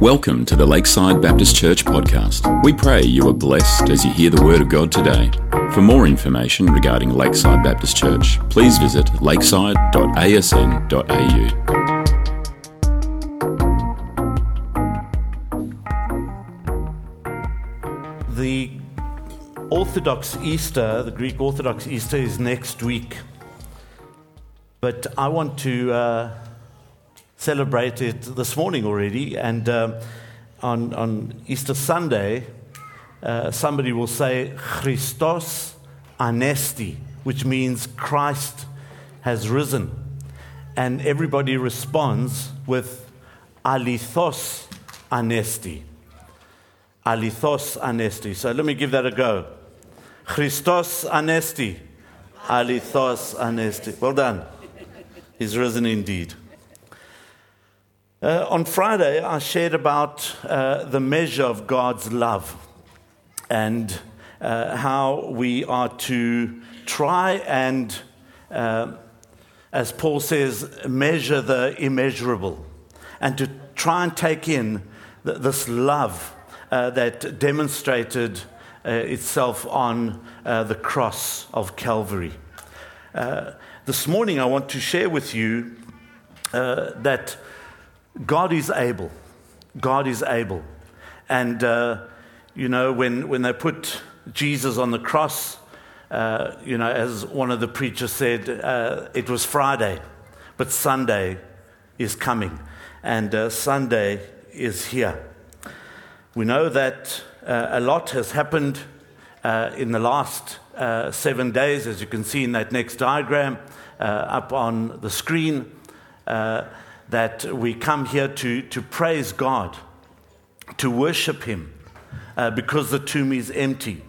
Welcome to the Lakeside Baptist Church podcast. We pray you are blessed as you hear the Word of God today. For more information regarding Lakeside Baptist Church, please visit lakeside.asn.au. The Orthodox Easter, the Greek Orthodox Easter, is next week. But I want to uh, celebrate it this morning already. And um, on, on Easter Sunday, uh, somebody will say, Christos anesti, which means Christ has risen. And everybody responds with alithos anesti. Alithos anesti. So let me give that a go. Christos anesti. Alithos anesti. Well done. He's risen indeed. Uh, on Friday, I shared about uh, the measure of God's love and uh, how we are to try and, uh, as Paul says, measure the immeasurable and to try and take in th- this love uh, that demonstrated uh, itself on the cross of Calvary. this morning, I want to share with you that God is able. God is able. And, uh, you know, when, when they put Jesus on the cross, uh, you know, as one of the preachers said, uh, it was Friday, but Sunday is coming. And uh, Sunday is here. We know that uh, a lot has happened uh, in the last seven days, as you can see in that next diagram up on the screen that we come here to, to praise God, to worship Him, uh, because the tomb is empty.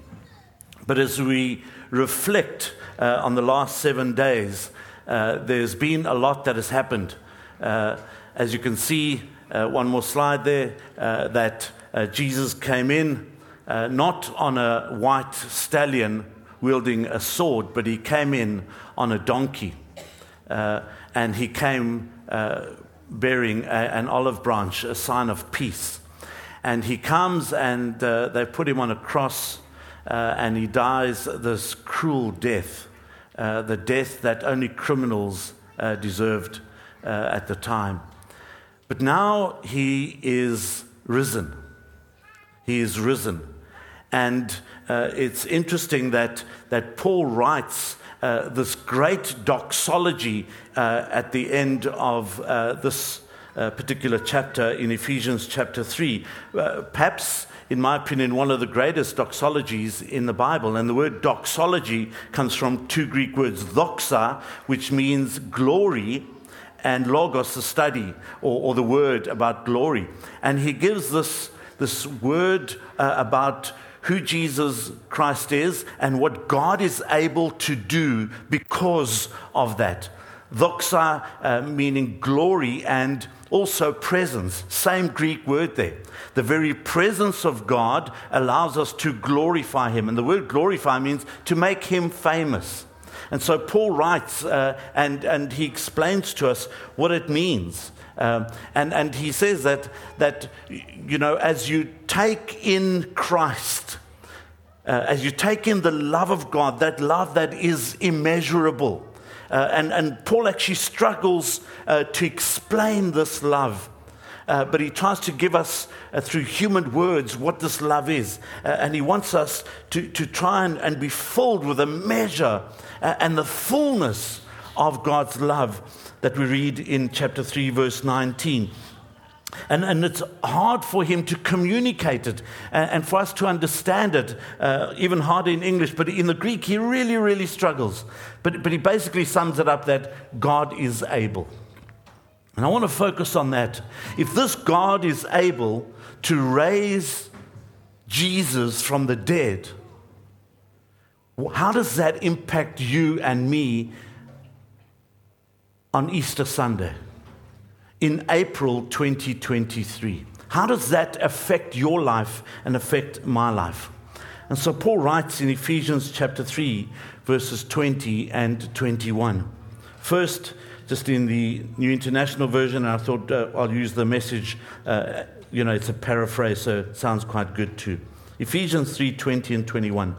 But as we reflect uh, on the last seven days, uh, there's been a lot that has happened. Uh, as you can see, uh, one more slide there, uh, that Jesus came in not on a white stallion wielding a sword, but he came in on a donkey. and he came bearing a, an olive branch, a sign of peace. And he comes and uh, they put him on a cross uh, and he dies this cruel death, uh, the death that only criminals uh, deserved uh, at the time. But now he is risen. He is risen. And uh, it's interesting that, that Paul writes uh, this great doxology uh, at the end of uh, this uh, particular chapter in Ephesians chapter 3. Uh, perhaps, in my opinion, one of the greatest doxologies in the Bible. And the word doxology comes from two Greek words, doxa, which means glory, and logos, the study or, or the word about glory. And he gives this, this word about who Jesus Christ is and what God is able to do because of that. Doxa uh, meaning glory and also presence. Same Greek word there. The very presence of God allows us to glorify Him. And the word glorify means to make Him famous. And so Paul writes uh, and, and he explains to us what it means. Um, and, and he says that, that, you know, as you take in Christ, uh, as you take in the love of God, that love that is immeasurable. Uh, and, and Paul actually struggles uh, to explain this love. Uh, but he tries to give us uh, through human words what this love is. Uh, and he wants us to, to try and, and be filled with a measure and the fullness of God's love that we read in chapter 3, verse 19. And, and it's hard for him to communicate it and, and for us to understand it, uh, even harder in English. But in the Greek, he really, really struggles. But, but he basically sums it up that God is able. And I want to focus on that. If this God is able to raise Jesus from the dead, how does that impact you and me on Easter Sunday? in April 2023. How does that affect your life and affect my life? And so Paul writes in Ephesians chapter 3, verses 20 and 21. First, just in the New International Version, and I thought uh, I'll use the message. Uh, you know, it's a paraphrase, so it sounds quite good too. Ephesians 3 20 and 21.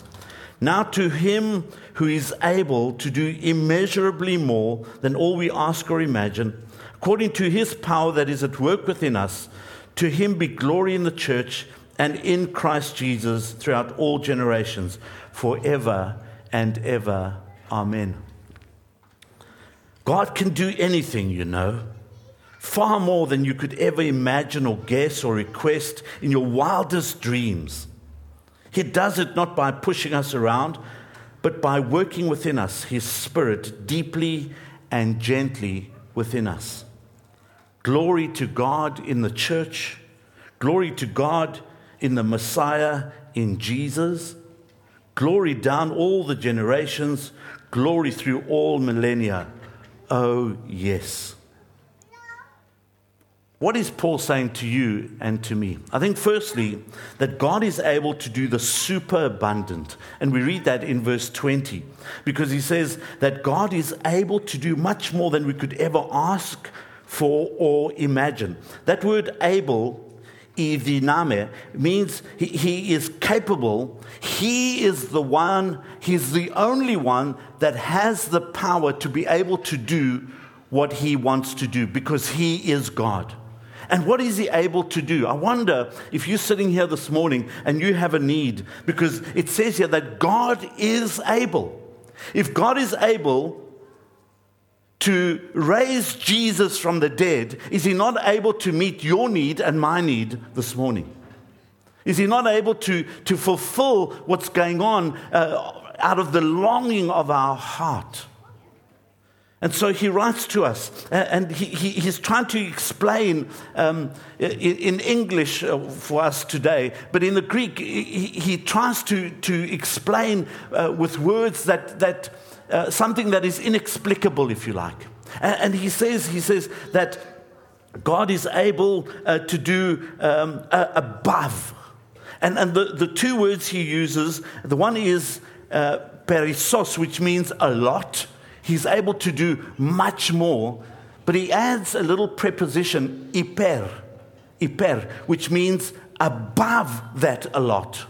Now, to him who is able to do immeasurably more than all we ask or imagine, according to his power that is at work within us, to him be glory in the church and in Christ Jesus throughout all generations, forever and ever. Amen. God can do anything, you know, far more than you could ever imagine or guess or request in your wildest dreams. He does it not by pushing us around, but by working within us, His Spirit deeply and gently within us. Glory to God in the church. Glory to God in the Messiah, in Jesus. Glory down all the generations. Glory through all millennia. Oh, yes. What is Paul saying to you and to me? I think, firstly, that God is able to do the superabundant. And we read that in verse 20, because he says that God is able to do much more than we could ever ask for or imagine. That word able, idiname, means he, he is capable. He is the one, he's the only one that has the power to be able to do what he wants to do because he is God. And what is he able to do? I wonder if you're sitting here this morning and you have a need, because it says here that God is able. If God is able to raise Jesus from the dead, is he not able to meet your need and my need this morning? Is he not able to, to fulfill what's going on uh, out of the longing of our heart? And so he writes to us, and he, he, he's trying to explain um, in, English uh, for us today, but in the Greek, he, he tries to, to explain uh, with words that, that uh, something that is inexplicable, if you like. And, and, he, says, he says that God is able uh, to do um, above. And, and the, the two words he uses, the one is uh, perissos, which means a lot He's able to do much more, but he adds a little preposition, hyper, hyper, which means above that a lot.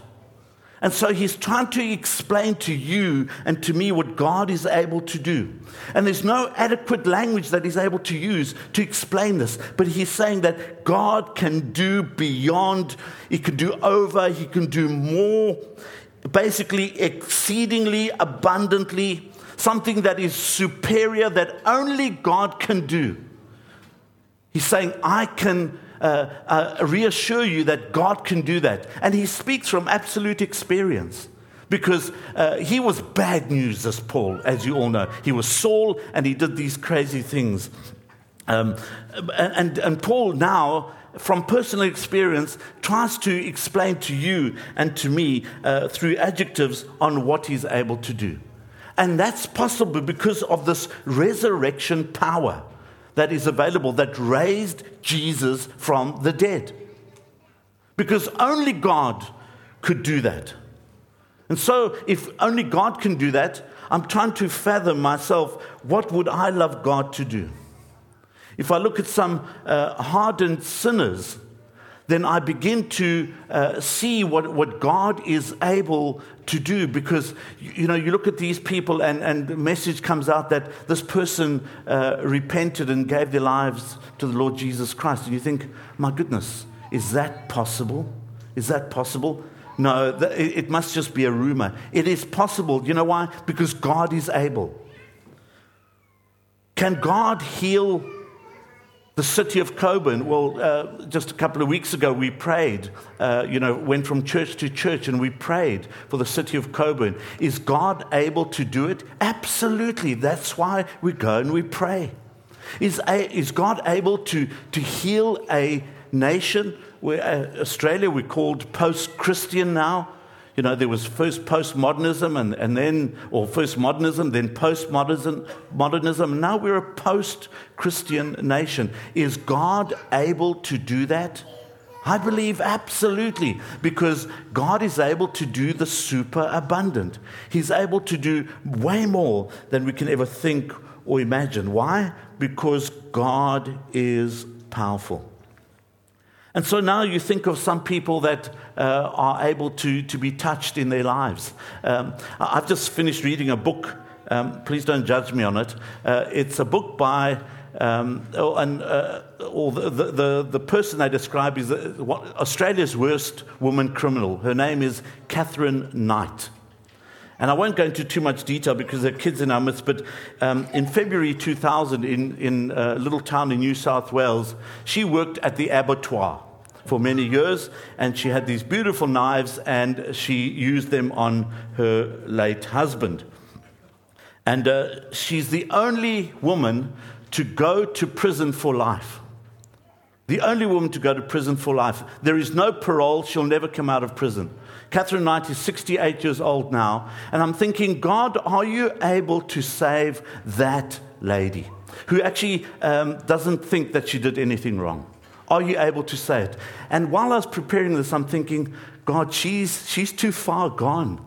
And so he's trying to explain to you and to me what God is able to do. And there's no adequate language that he's able to use to explain this. But he's saying that God can do beyond, he can do over, he can do more, basically, exceedingly abundantly something that is superior that only God can do. He's saying, I can uh, uh, reassure you that God can do that. And he speaks from absolute experience because uh, he was bad news, as Paul, as you all know. He was Saul and he did these crazy things. Um, and, and Paul now, from personal experience, tries to explain to you and to me uh, through adjectives on what he's able to do. And that's possible because of this resurrection power that is available that raised Jesus from the dead. Because only God could do that. And so, if only God can do that, I'm trying to fathom myself what would I love God to do? If I look at some uh, hardened sinners then I begin to uh, see what, what God is able to do because, you know, you look at these people and, and the message comes out that this person uh, repented and gave their lives to the Lord Jesus Christ. And you think, my goodness, is that possible? Is that possible? No, it must just be a rumor. It is possible. You know why? Because God is able. Can God heal the city of Coburn, well, uh, just a couple of weeks ago, we prayed, uh, you know, went from church to church and we prayed for the city of Coburn. Is God able to do it? Absolutely. That's why we go and we pray. Is, a, is God able to, to heal a nation? Where, uh, Australia, we're called post Christian now. You know, there was first postmodernism and, and then, or first modernism, then postmodernism, modernism. Now we're a post Christian nation. Is God able to do that? I believe absolutely, because God is able to do the super abundant. He's able to do way more than we can ever think or imagine. Why? Because God is powerful. And so now you think of some people that uh, are able to, to be touched in their lives. Um, I've just finished reading a book. Um, please don't judge me on it. Uh, it's a book by, um, oh, and, uh, or the, the, the, person they describe is uh, Australia's worst woman criminal. Her name is Katherine Knight. And I won't go into too much detail because there are kids in our midst, but um, in February 2000, in, in a little town in New South Wales, she worked at the abattoir for many years, and she had these beautiful knives, and she used them on her late husband. And uh, she's the only woman to go to prison for life. The only woman to go to prison for life. There is no parole, she'll never come out of prison. Katherine Knight is 68 years old now. And I'm thinking, God, are you able to save that lady who actually um, doesn't think that she did anything wrong? Are you able to say it? And while I was preparing this, I'm thinking, God, she's, she's too far gone.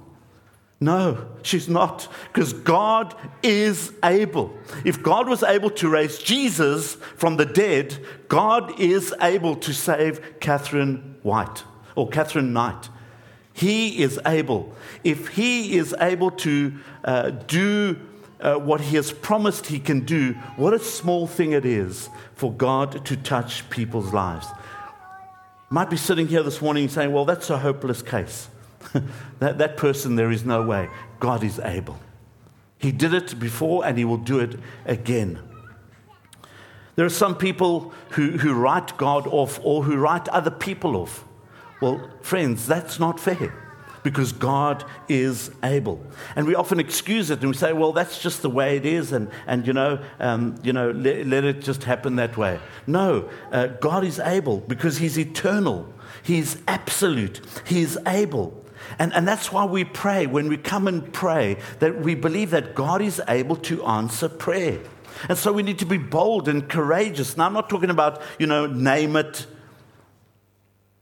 No, she's not, because God is able. If God was able to raise Jesus from the dead, God is able to save Catherine White or Katherine Knight. He is able. If He is able to uh, do uh, what He has promised He can do, what a small thing it is for God to touch people's lives. Might be sitting here this morning saying, Well, that's a hopeless case. that, that person, there is no way. God is able. He did it before and He will do it again. There are some people who, who write God off or who write other people off. Well, friends, that's not fair because God is able. And we often excuse it and we say, well, that's just the way it is, and, and you know, um, you know let, let, it just happen that way. No, uh, God is able because He's eternal, He's absolute, He's able. And, and that's why we pray when we come and pray that we believe that God is able to answer prayer. And so we need to be bold and courageous. Now, I'm not talking about, you know, name it,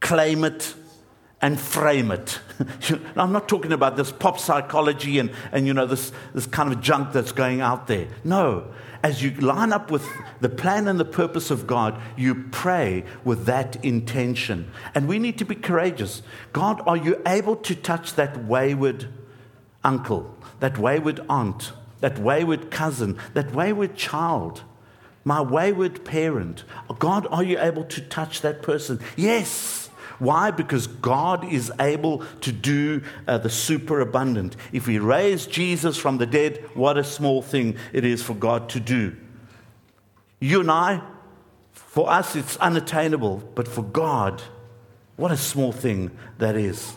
claim it, and frame it. I'm not talking about this pop psychology and, and you know, this, this kind of junk that's going out there. No. As you line up with the plan and the purpose of God, you pray with that intention. And we need to be courageous. God, are you able to touch that wayward uncle, that wayward aunt, that wayward cousin, that wayward child? my wayward parent. God, are you able to touch that person? Yes. Why? Because God is able to do uh, the superabundant. If we raise Jesus from the dead, what a small thing it is for God to do. You and I, for us, it's unattainable, but for God, what a small thing that is.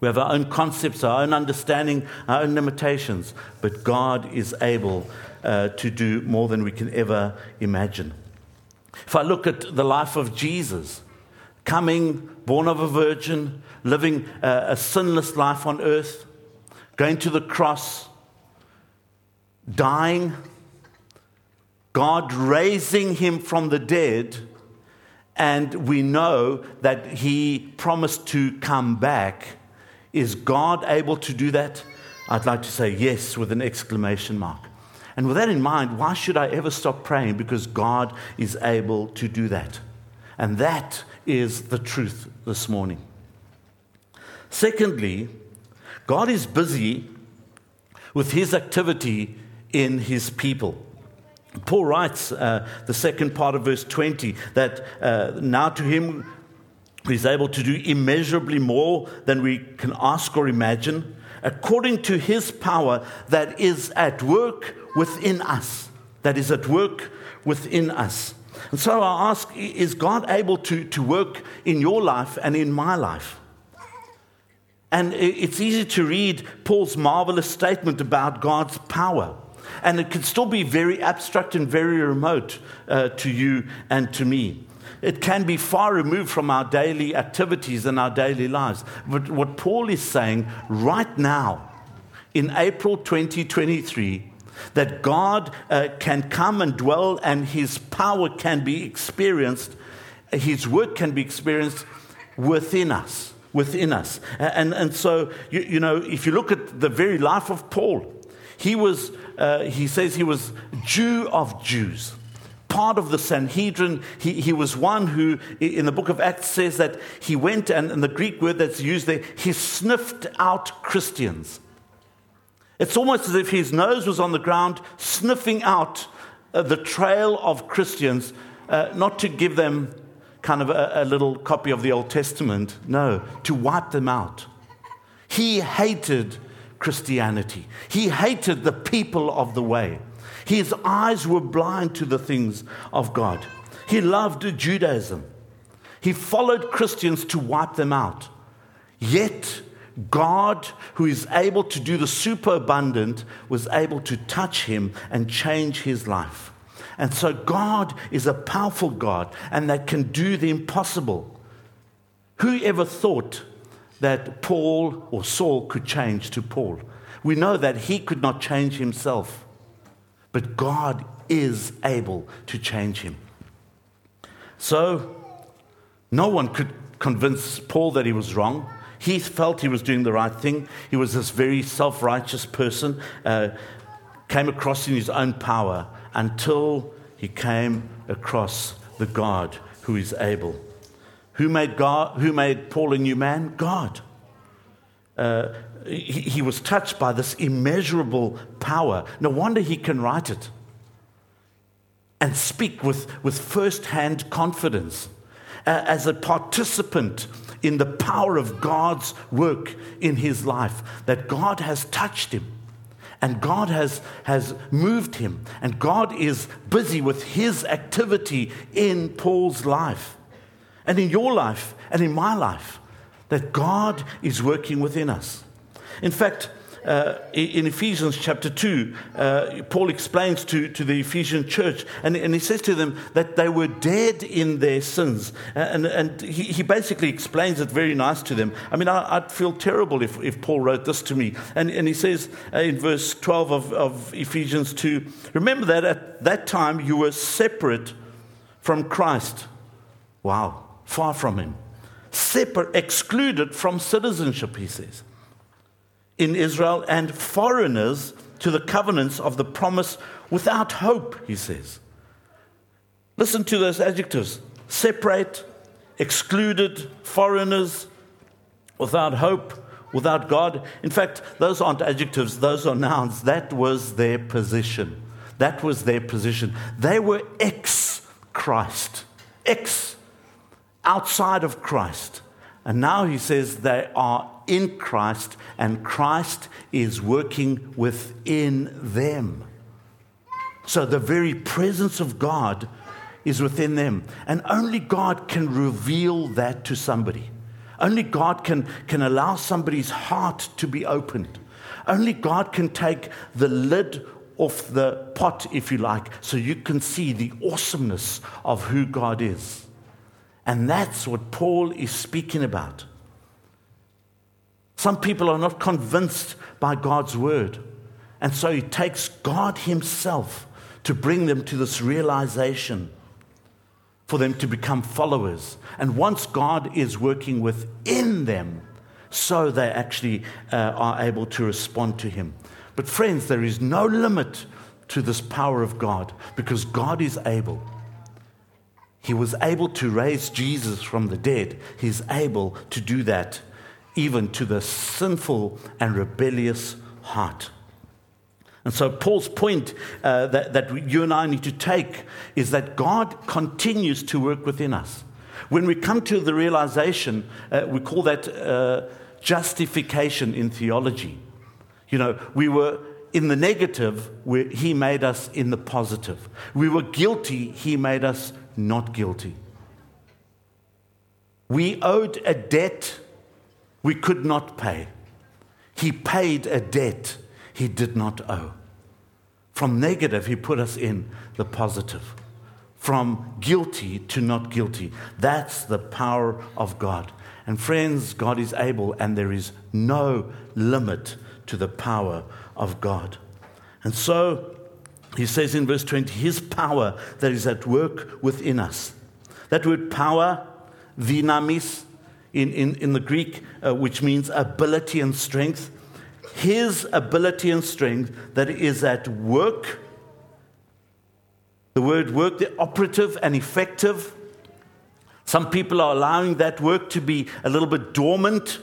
We have our own concepts, our own understanding, our own limitations, but God is able uh, to do more than we can ever imagine. If I look at the life of Jesus, coming, born of a virgin, living a, a sinless life on earth, going to the cross, dying, God raising him from the dead, and we know that he promised to come back. Is God able to do that? I'd like to say yes with an exclamation mark. And with that in mind, why should I ever stop praying? Because God is able to do that. And that is the truth this morning. Secondly, God is busy with his activity in his people. Paul writes, uh, the second part of verse 20, that uh, now to him who is able to do immeasurably more than we can ask or imagine, according to his power that is at work within us, that is at work within us. And so I ask is God able to, to work in your life and in my life? And it's easy to read Paul's marvelous statement about God's power. And it can still be very abstract and very remote uh, to you and to me. It can be far removed from our daily activities and our daily lives. But what Paul is saying right now, in April 2023, that God uh, can come and dwell and his power can be experienced, his work can be experienced within us. Within us. And, and so, you, you know, if you look at the very life of Paul, He was, uh, he says he was Jew of Jews part of the Sanhedrin. He, he was one who, in the book of Acts, says that he went, and, and the Greek word that's used there, he sniffed out Christians. It's almost as if his nose was on the ground, sniffing out uh, the trail of Christians, uh, not to give them kind of a, a little copy of the Old Testament, no, to wipe them out. He hated Christianity, he hated the people of the way. His eyes were blind to the things of God. He loved Judaism. He followed Christians to wipe them out. Yet, God, who is able to do the superabundant, was able to touch him and change his life. And so, God is a powerful God and that can do the impossible. Who ever thought that Paul or Saul could change to Paul? We know that he could not change himself. But God is able to change him. So, no one could convince Paul that he was wrong. He felt he was doing the right thing. He was this very self righteous person, uh, came across in his own power until he came across the God who is able. Who made, God, who made Paul a new man? God. Uh, he, he was touched by this immeasurable power. No wonder he can write it and speak with, with first hand confidence uh, as a participant in the power of God's work in his life, that God has touched him. And God has, has moved him, and God is busy with his activity in Paul's life, and in your life, and in my life, that God is working within us. In fact, uh, in Ephesians chapter 2, uh, Paul explains to, to the Ephesian church, and, and he says to them that they were dead in their sins. Uh, and, and he, he basically explains it very nice to them. I mean, I, would feel terrible if, if Paul wrote this to me. And, and he says uh, in verse 12 of, of Ephesians 2 Remember that at that time you were separate from Christ. Wow, far from him. Separate, excluded from citizenship, he says in Israel and foreigners to the covenants of the promise without hope, he says. Listen to those adjectives separate, excluded, foreigners, without hope, without God. In fact, those aren't adjectives, those are nouns. That was their position. That was their position. They were ex Christ, ex outside of Christ. And now he says they are in Christ, and Christ is working within them. So the very presence of God is within them. And only God can reveal that to somebody. Only God can, can allow somebody's heart to be opened. Only God can take the lid off the pot, if you like, so you can see the awesomeness of who God is. And that's what Paul is speaking about. Some people are not convinced by God's word. And so it takes God Himself to bring them to this realization for them to become followers. And once God is working within them, so they actually uh, are able to respond to Him. But, friends, there is no limit to this power of God because God is able. He was able to raise Jesus from the dead. He's able to do that even to the sinful and rebellious heart. And so, Paul's point uh, that, that you and I need to take is that God continues to work within us. When we come to the realization, uh, we call that uh, justification in theology. You know, we were in the negative, he made us in the positive. We were guilty, he made us not guilty. We owed a debt we could not pay. He paid a debt he did not owe. From negative, he put us in the positive. From guilty to not guilty. That's the power of God. And friends, God is able, and there is no limit to the power of God. And so, he says in verse 20, His power that is at work within us. That word power, dynamis, in, in, in the Greek, uh, which means ability and strength, His ability and strength that is at work. The word work, the operative and effective. Some people are allowing that work to be a little bit dormant,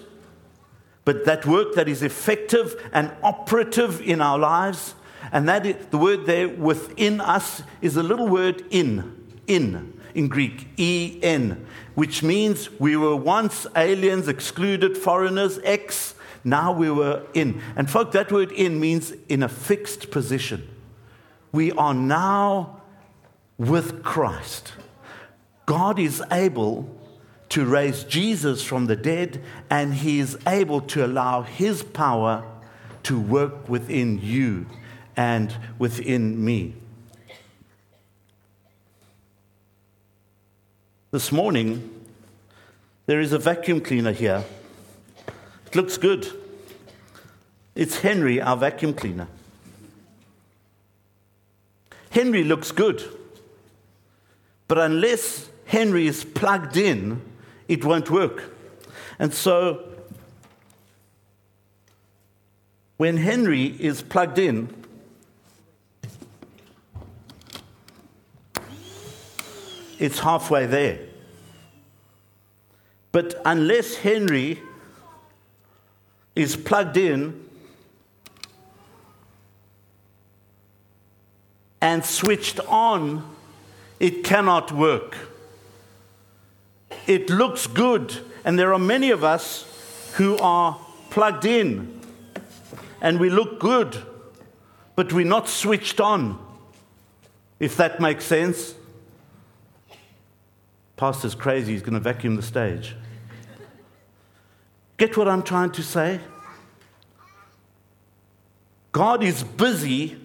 but that work that is effective and operative in our lives, and that is, the word there within us is a little word in, in in Greek, E N, which means we were once aliens, excluded, foreigners, ex, now we were in. And, folk, that word in means in a fixed position. We are now with Christ. God is able to raise Jesus from the dead, and He is able to allow His power to work within you and within me. This morning, there is a vacuum cleaner here. It looks good. It's Henry, our vacuum cleaner. Henry looks good. But unless Henry is plugged in, it won't work. And so, when Henry is plugged in, it's halfway there. But unless Henry is plugged in and switched on, it cannot work. It looks good, and there are many of us who are plugged in and we look good, but we're not switched on, if that makes sense. Pastor's crazy, he's going to vacuum the stage. Get what I'm trying to say? God is busy,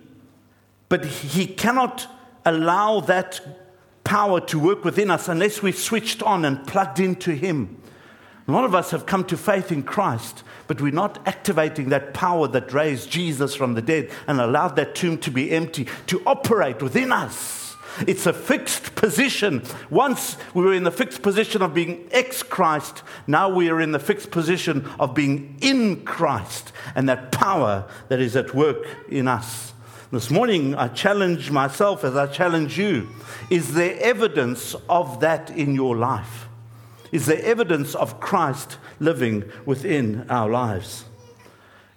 but he cannot allow that power to work within us unless we've switched on and plugged into him. A lot of us have come to faith in Christ, but we're not activating that power that raised Jesus from the dead and allowed that tomb to be empty to operate within us. It's a fixed position. Once we were in the fixed position of being ex Christ, now we are in the fixed position of being in Christ and that power that is at work in us. This morning, I challenge myself as I challenge you. Is there evidence of that in your life? Is there evidence of Christ living within our lives?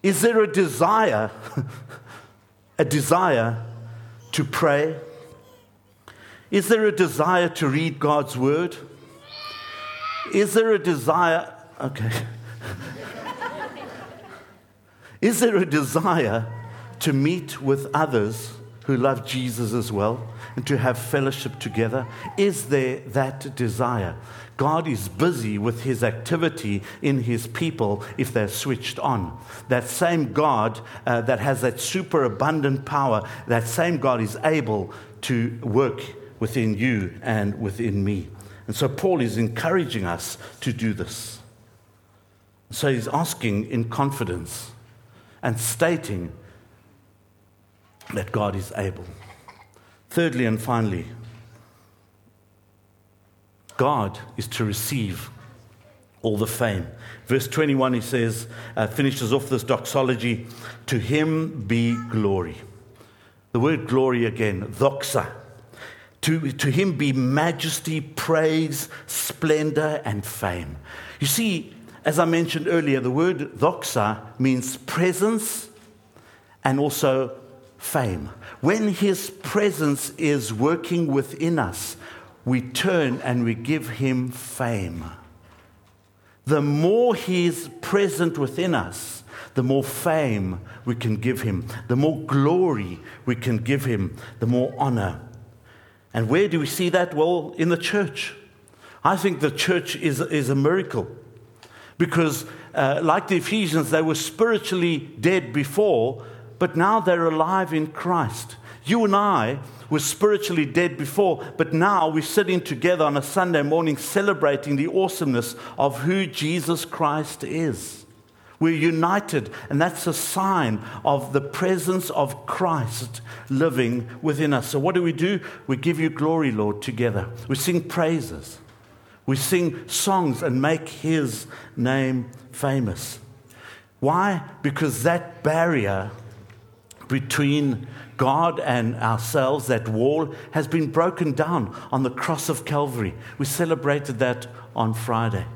Is there a desire, a desire to pray? Is there a desire to read God's word? Is there a desire? Okay. Is there a desire to meet with others who love Jesus as well and to have fellowship together? Is there that desire? God is busy with his activity in his people if they're switched on. That same God uh, that has that superabundant power, that same God is able to work within you and within me. And so Paul is encouraging us to do this. So he's asking in confidence and stating that God is able. Thirdly and finally, God is to receive all the fame. Verse 21, he says, uh, finishes off this doxology To him be glory. The word glory again, doxa to, to him be majesty, praise, splendor, and fame. You see, as I mentioned earlier, the word doxa means presence and also fame. When his presence is working within us, we turn and we give him fame. The more he is present within us, the more fame we can give him, the more glory we can give him, the more honor and where do we see that? Well, in the church. I think the church is, is a miracle because, uh, like the Ephesians, they were spiritually dead before, but now they're alive in Christ. You and I were spiritually dead before, but now we're sitting together on a Sunday morning celebrating the awesomeness of who Jesus Christ is. We're united, and that's a sign of the presence of Christ living within us. So, what do we do? We give you glory, Lord, together. We sing praises, we sing songs and make His name famous. Why? Because that barrier between God and ourselves, that wall, has been broken down on the cross of Calvary. We celebrated that on Friday.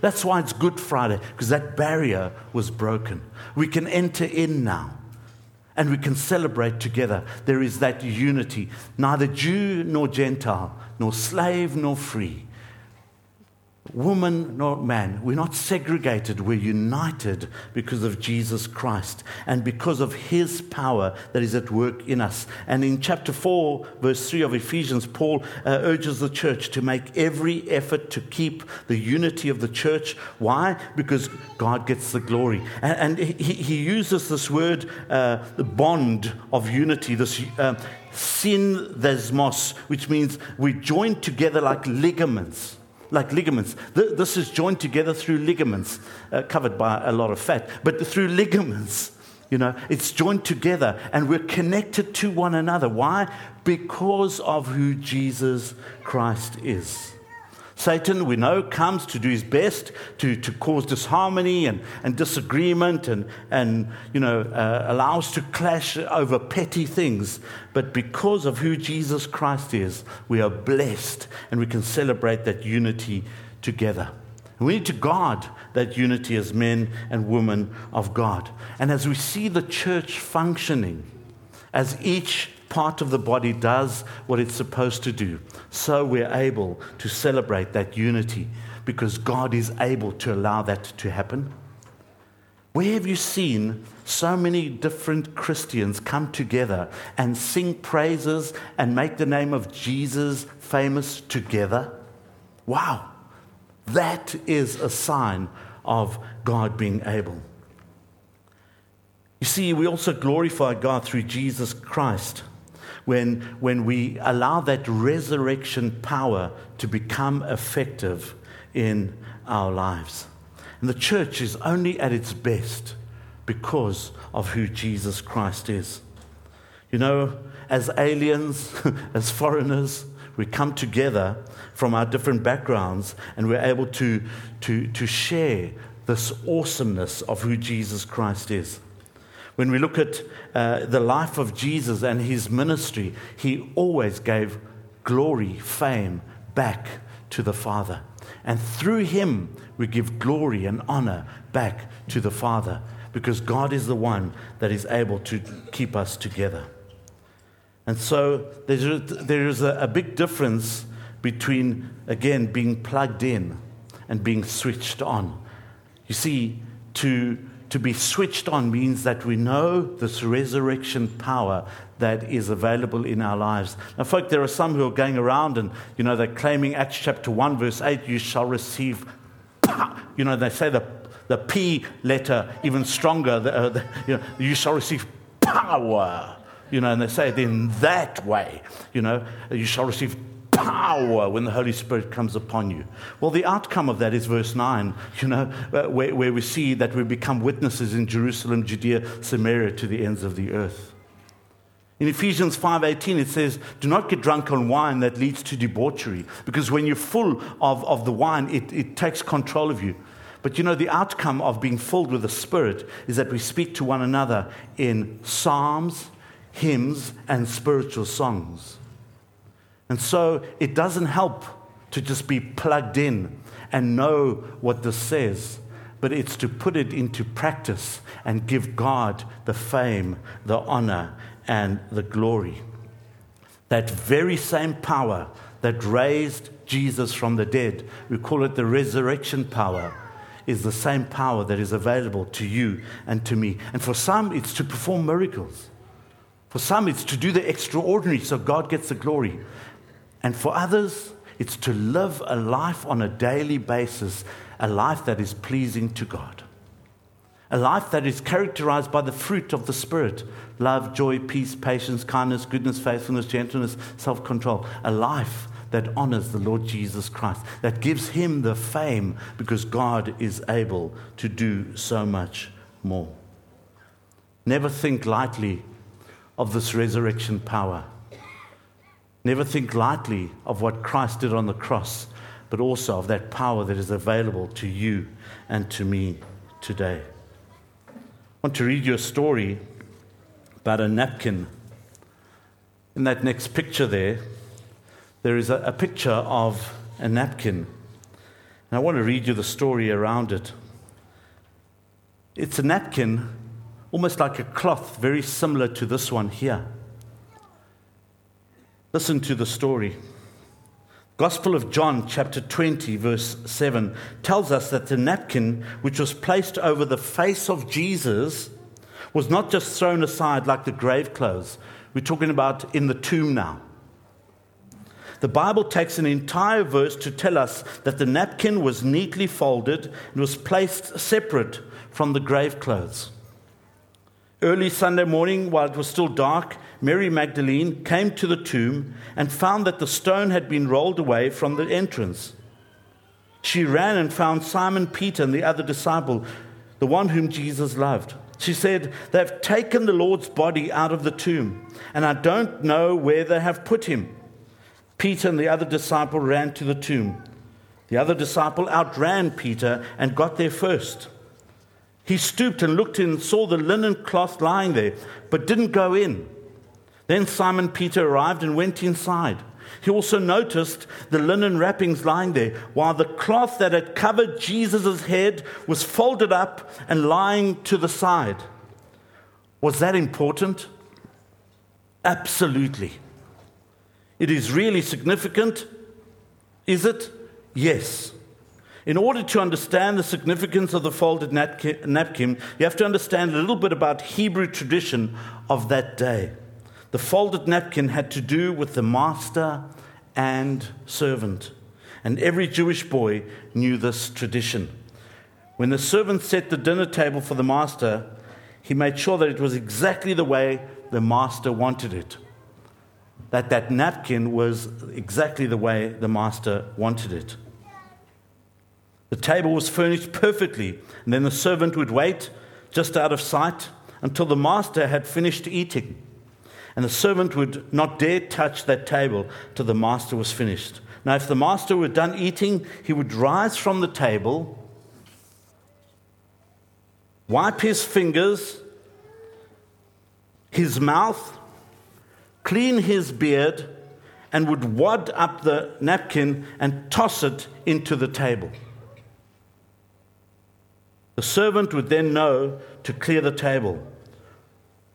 That's why it's Good Friday, because that barrier was broken. We can enter in now and we can celebrate together. There is that unity, neither Jew nor Gentile, nor slave nor free woman nor man. We're not segregated. We're united because of Jesus Christ and because of his power that is at work in us. And in chapter 4, verse 3 of Ephesians, Paul uh, urges the church to make every effort to keep the unity of the church. Why? Because God gets the glory. And, and he, he, uses this word, uh, the bond of unity, this. Uh, synthesmos, which means we join together like ligaments like ligaments. This is joined together through ligaments, uh, covered by a lot of fat, but through ligaments. You know, it's joined together and we're connected to one another. Why? Because of who Jesus Christ is. Satan, we know, comes to do his best to, to cause disharmony and, and disagreement and, and you know, uh, allow us to clash over petty things. But because of who Jesus Christ is, we are blessed and we can celebrate that unity together. And we need to guard that unity as men and women of God. And as we see the church functioning, as each part of the body does what it's supposed to do, so we're able to celebrate that unity because God is able to allow that to happen. Where have you seen so many different Christians come together and sing praises and make the name of Jesus famous together? Wow, that is a sign of God being able. You see, we also glorify God through Jesus Christ when, when we allow that resurrection power to become effective in our lives. And the church is only at its best because of who Jesus Christ is. You know, as aliens, as foreigners, we come together from our different backgrounds and we're able to, to, to share this awesomeness of who Jesus Christ is. When we look at uh, the life of Jesus and his ministry, he always gave glory, fame back to the Father. And through him, we give glory and honor back to the Father because God is the one that is able to keep us together. And so there is a, a big difference between, again, being plugged in and being switched on. You see, to to be switched on means that we know this resurrection power that is available in our lives. Now, folk, there are some who are going around and, you know, they're claiming Acts chapter 1, verse 8, you shall receive, you know, they say the, the P letter even stronger, the, uh, the, you, know, you shall receive power. You know, and they say it in that way, you know, you shall receive power when the Holy Spirit comes upon you. Well, the outcome of that is verse 9, you know, uh, where, where we see that we become witnesses in Jerusalem, Judea, Samaria, to the ends of the earth. In Ephesians 5:18 it says, "Do not get drunk on wine that leads to debauchery, because when you're full of, of the wine, it, it takes control of you." But you know, the outcome of being filled with the Spirit is that we speak to one another in psalms, hymns, and spiritual songs. And so it doesn't help to just be plugged in and know what this says, but it's to put it into practice and give God the fame, the honor, and the glory. That very same power that raised Jesus from the dead, we call it the resurrection power, is the same power that is available to you and to me. And for some, it's to perform miracles. For some, it's to do the extraordinary so God gets the glory. And for others, it's to live a life on a daily basis, a life that is pleasing to God. A life that is characterized by the fruit of the Spirit love, joy, peace, patience, kindness, goodness, faithfulness, gentleness, self control. A life that honors the Lord Jesus Christ, that gives him the fame because God is able to do so much more. Never think lightly of this resurrection power. Never think lightly of what Christ did on the cross, but also of that power that is available to you and to me today. I want to read you a story about a napkin. In that next picture there, there is a, a picture of a napkin. And I want to read you the story around it. It's a napkin, almost like a cloth, very similar to this one here. Listen to the story. Gospel of John, chapter 20, verse 7, tells us that the napkin which was placed over the face of Jesus was not just thrown aside like the grave clothes. We're talking about in the tomb now. The Bible takes an entire verse to tell us that the napkin was neatly folded and was placed separate from the grave clothes. Early Sunday morning, while it was still dark, Mary Magdalene came to the tomb and found that the stone had been rolled away from the entrance. She ran and found Simon Peter and the other disciple, the one whom Jesus loved. She said, They've taken the Lord's body out of the tomb, and I don't know where they have put him. Peter and the other disciple ran to the tomb. The other disciple outran Peter and got there first. He stooped and looked in and saw the linen cloth lying there, but didn't go in. Then Simon Peter arrived and went inside. He also noticed the linen wrappings lying there, while the cloth that had covered Jesus' head was folded up and lying to the side. Was that important? Absolutely. It is really significant. Is it? Yes. In order to understand the significance of the folded napkin, you have to understand a little bit about Hebrew tradition of that day. The folded napkin had to do with the master and servant. And every Jewish boy knew this tradition. When the servant set the dinner table for the master, he made sure that it was exactly the way the master wanted it. That that napkin was exactly the way the master wanted it. The table was furnished perfectly, and then the servant would wait just out of sight until the master had finished eating and the servant would not dare touch that table till the master was finished. Now, if the master were done eating, he would rise from the table, wipe his fingers, his mouth, clean his beard, and would wad up the napkin and toss it into the table. The servant would then know to clear the table.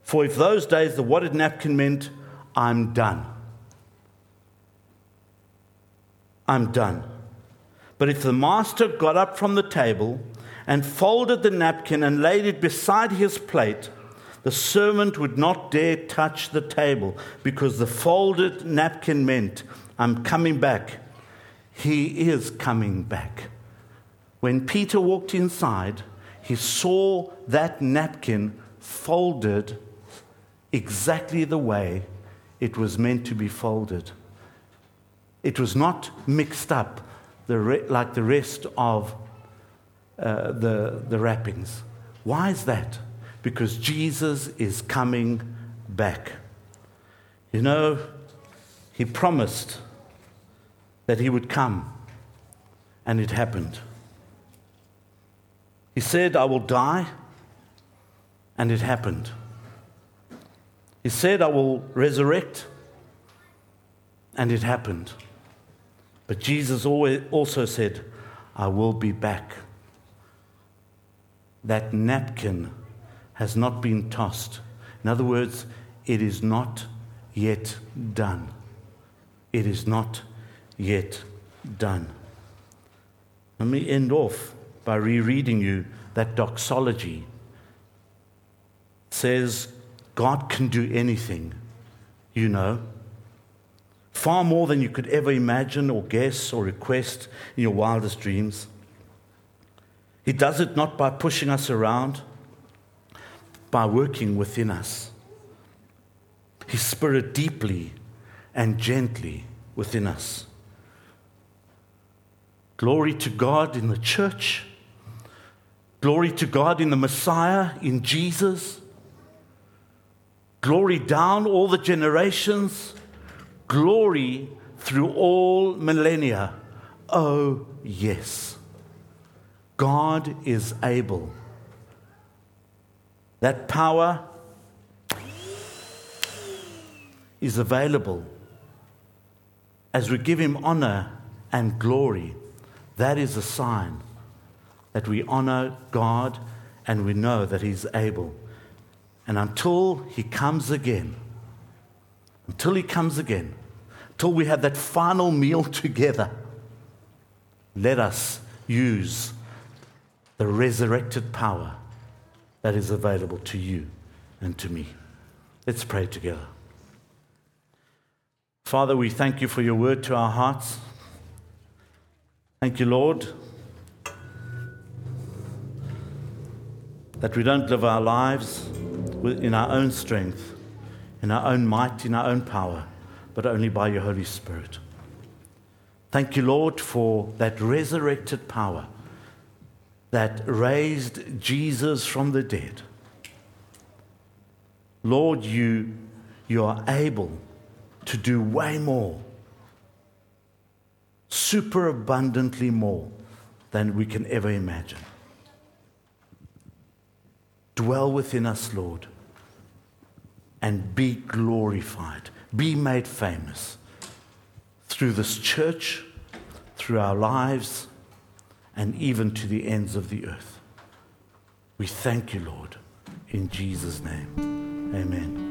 For if those days the wadded napkin meant, I'm done. I'm done. But if the master got up from the table and folded the napkin and laid it beside his plate, the servant would not dare touch the table because the folded napkin meant, I'm coming back. He is coming back. When Peter walked inside, he saw that napkin folded exactly the way it was meant to be folded. It was not mixed up the re- like the rest of uh, the, the wrappings. Why is that? Because Jesus is coming back. You know, he promised that he would come, and it happened. He said, I will die, and it happened. He said, I will resurrect. And it happened. But Jesus also said, I will be back. That napkin has not been tossed. In other words, it is not yet done. It is not yet done. Let me end off by rereading you that doxology. It says, God can do anything, you know. Far more than you could ever imagine or guess or request in your wildest dreams. He does it not by pushing us around, by working within us. His Spirit deeply and gently within us. Glory to God in the church. Glory to God in the Messiah, in Jesus. Glory down all the generations, glory through all millennia. Oh, yes. God is able. That power is available as we give him honor and glory. That is a sign that we honor God and we know that he's able. And until he comes again, until he comes again, until we have that final meal together, let us use the resurrected power that is available to you and to me. Let's pray together. Father, we thank you for your word to our hearts. Thank you, Lord, that we don't live our lives in our own strength, in our own might, in our own power, but only by your Holy Spirit. Thank you, Lord, for that resurrected power that raised Jesus from the dead. Lord, you, you are able to do way more, super abundantly more than we can ever imagine. Dwell within us, Lord, and be glorified, be made famous through this church, through our lives, and even to the ends of the earth. We thank you, Lord, in Jesus' name. Amen.